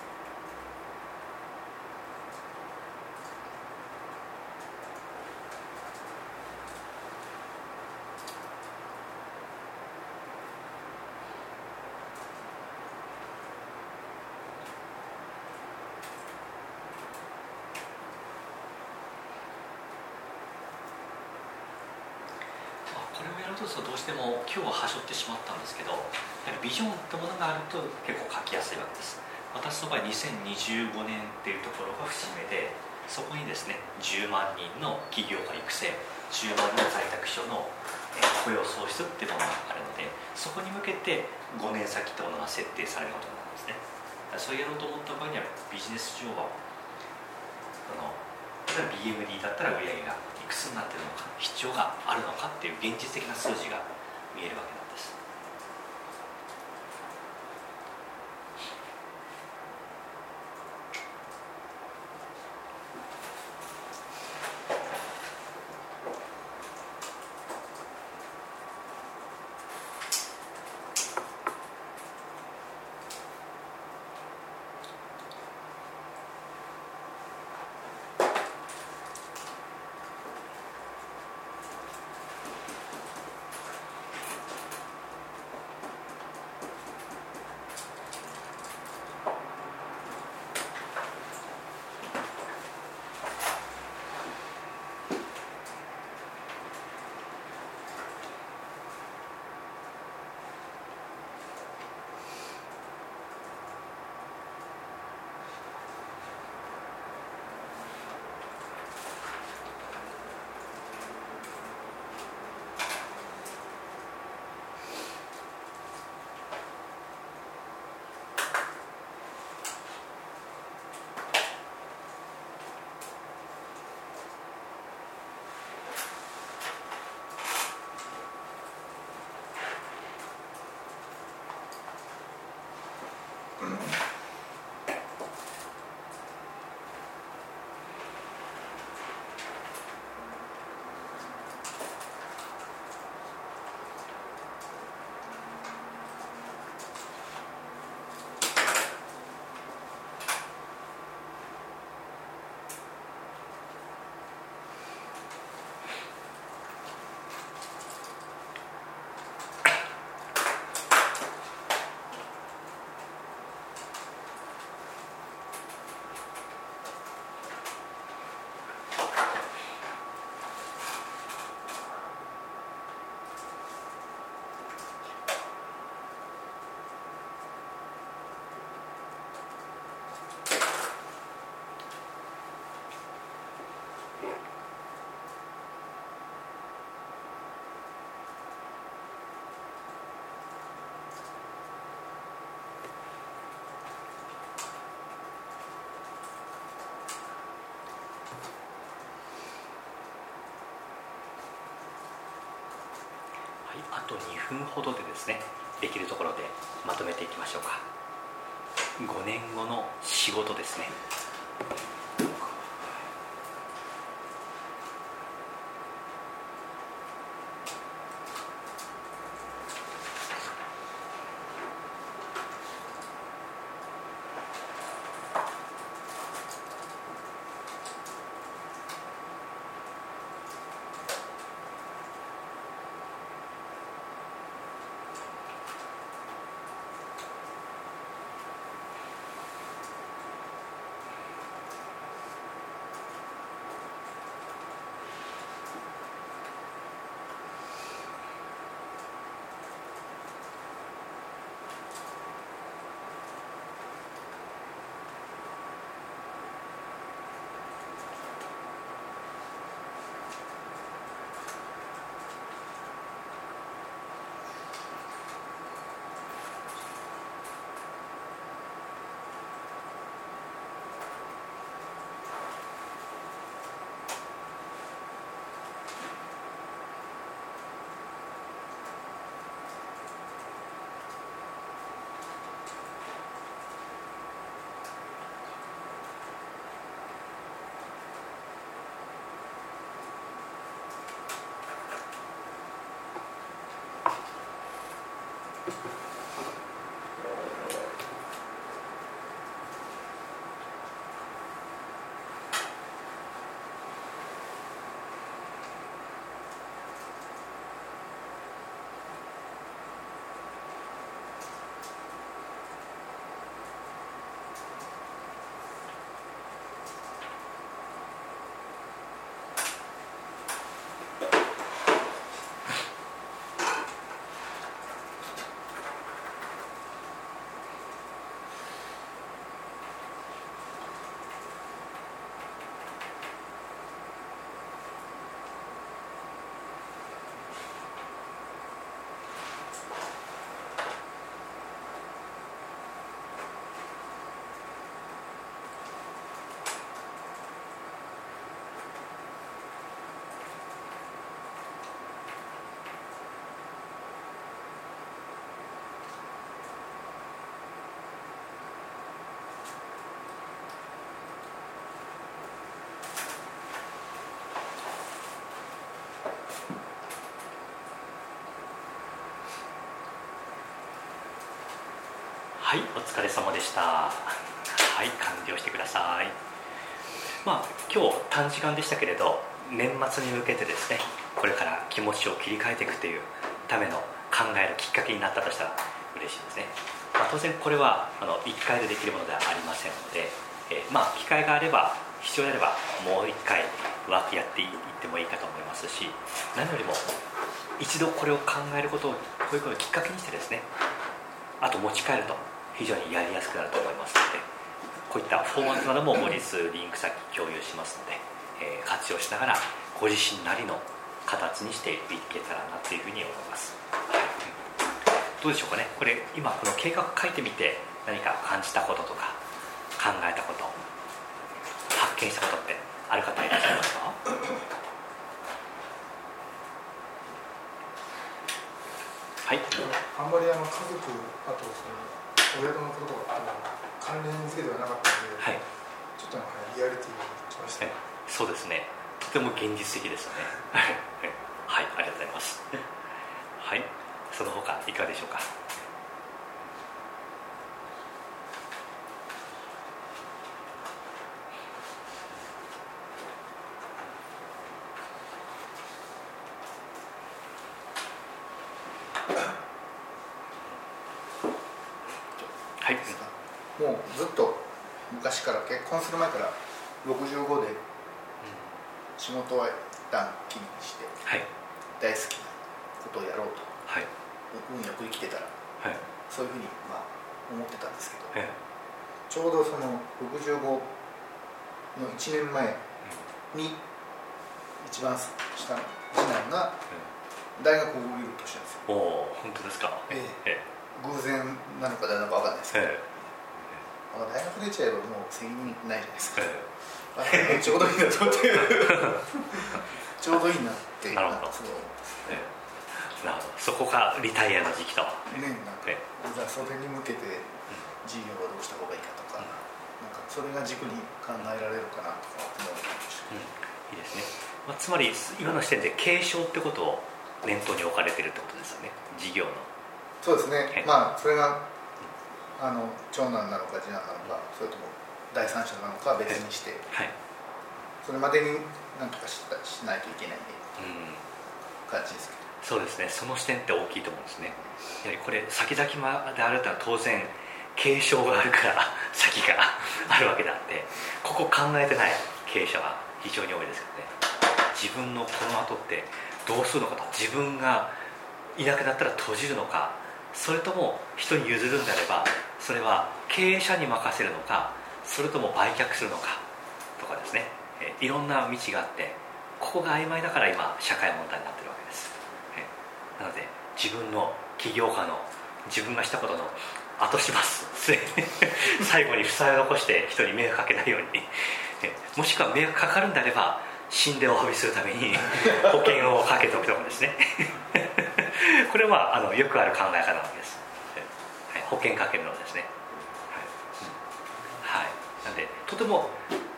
とどうしても今日ははしょってしまったんですけどやビジョンってものがあると結構書きやすいわけです。私の場合2025年っていうところが節目でそこにですね10万人の起業家育成10万人の在宅所の雇用創出っていうものがあるのでそこに向けて5年先ってものが設定されることになるんですね。そうやろうと思った場合にはビジネス上はその例えば BMD だったら売り上げがいくつになってるのか必要があるのかっていう現実的な数字が見えるわけですと2分ほどでですねできるところでまとめていきましょうか。5年後の仕事ですね。はいお疲れ様でした。はい完了してください。まあ今日短時間でしたけれど年末に向けてですねこれから気持ちを切り替えていくというための考えるきっかけになったとしたら嬉しいですね、まあ、当然これはあの1回でできるものではありませんので、えー、まあ機会があれば必要であればもう1回ワークやっていってもいいかと思いますし何よりも一度これを考えることをこういうことをきっかけにしてですねあと持ち帰ると。非常にやりやすくなると思いますのでこういったフォーマットなども後日リンク先共有しますので、えー、活用しながらご自身なりの形にしていけたらなというふうに思います、どうでしょうかね。これ今この計画書いてみて何か感じたこととか考えたこと発見したことってある方いらっしゃいますか？はい。あんまりあの家族あとその親のこととか関連付けではなかったので、はい、ちょっとなんかリアリティがきました、ね、そうですね。とても現実的ですね。はいありがとうございます。はい。その他いかがでしょうか昔から結婚する前から65で仕事は一旦気にして、大好きなことをやろうと、はい、運よく生きてたら、はい、そういうふうにまあ思ってたんですけど、ちょうどその65の1年前に一番下の次男が大学を降りる年なんですよ。お本当ですか、ええ偶然なのかなのか分かんないですけど、大学出ちゃえばもう責任ないじゃないですか、ええ、ちょうどいいなと思ってちょうどいいなってなるほどそなるほどそこがリタイアの時期とねなんか、ええ、それに向けて事業はどうした方がいいかとか、うん、なんかそれが軸に考えられるかなとか思いました、うん、いいですね、今の視点で継承ってことを念頭に置かれてるってことですよね。事業の。そうですね、まあそれがあの長男なのか次男なのかそれとも第三者なのかは別にして、はい、それまでに何とかししないといけない感じですけど。そうですね。その視点って大きいと思うんですね。やはりこれ先々まであるとは当然継承があるから 先があるわけであってここ考えてない。経営者は非常に多いですよね自分のこの後ってどうするのかと。自分がいなくなったら閉じるのか。それとも人に譲るんであればそれは経営者に任せるのかそれとも売却するのか。とかですね、いろんな道があってここが曖昧だから今社会問題になってるわけです、なので自分の起業家の自分がしたことの後します最後に負債を残して人に迷惑かけないように。もしくは迷惑かかるんであれば死んでお詫びするために 保険をかけておくとかですね。これはあのよくある考え方なわけです、はい、保険かけるのですね。はい、はい、なんでとても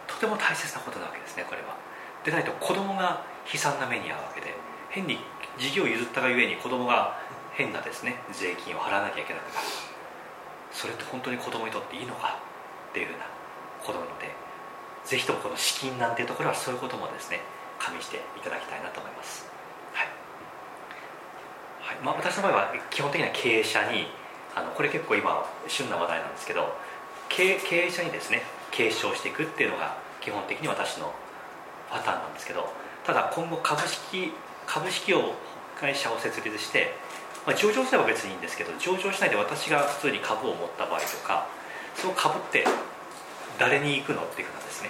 とても大切なことなわけですねこれは。でないと子供が悲惨な目に遭うわけで変に事業を譲ったがゆえに子供が変なですね税金を払わなきゃいけなくなる。それって本当に子供にとっていいのかっていうふうなことなのでぜひともこの資金なんていうところはそういうこともですね加味していただきたいなと思います、はい。はい。まあ、私の場合は基本的には経営者にあのこれ結構今旬な話題なんですけど経経営者にですね継承していくっていうのが基本的に私のパターンなんですけどただ今後株式株式を会社を設立して、まあ、上場すれば別にいいんですけど上場しないで私が普通に株を持った場合とかその株って誰に行くのっていうふうなんですね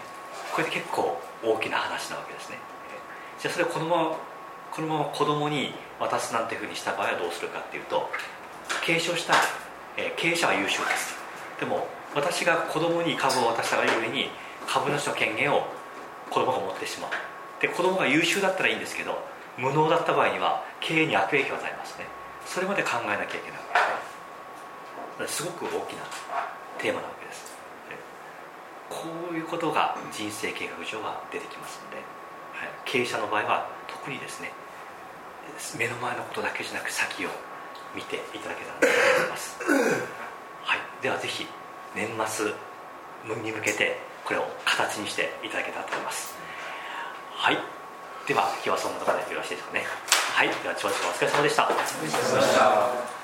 これで結構大きな話なわけですね。じゃあそれをこのままこのまま子供に渡すなんていうふうにした場合はどうするかっていうと継承した、えー、経営者は優秀です。でも私が子供に株を渡したがゆえに株主の権限を子供が持ってしまう。で子供が優秀だったらいいんですけど無能だった場合には経営に悪影響を与えますね。それまで考えなきゃいけない。わけですすごく大きなテーマなわけです。こういうことが人生計画上は出てきますので、はい、経営者の場合は特にですね目の前のことだけじゃなく先を見ていただけたらと思います、はい、では末に向けてこれを形にしていただけたらと思います。はい。では今日はそんなところでよろしいですかね。はい。では長々お疲れ様でした。お疲れ様でした。はい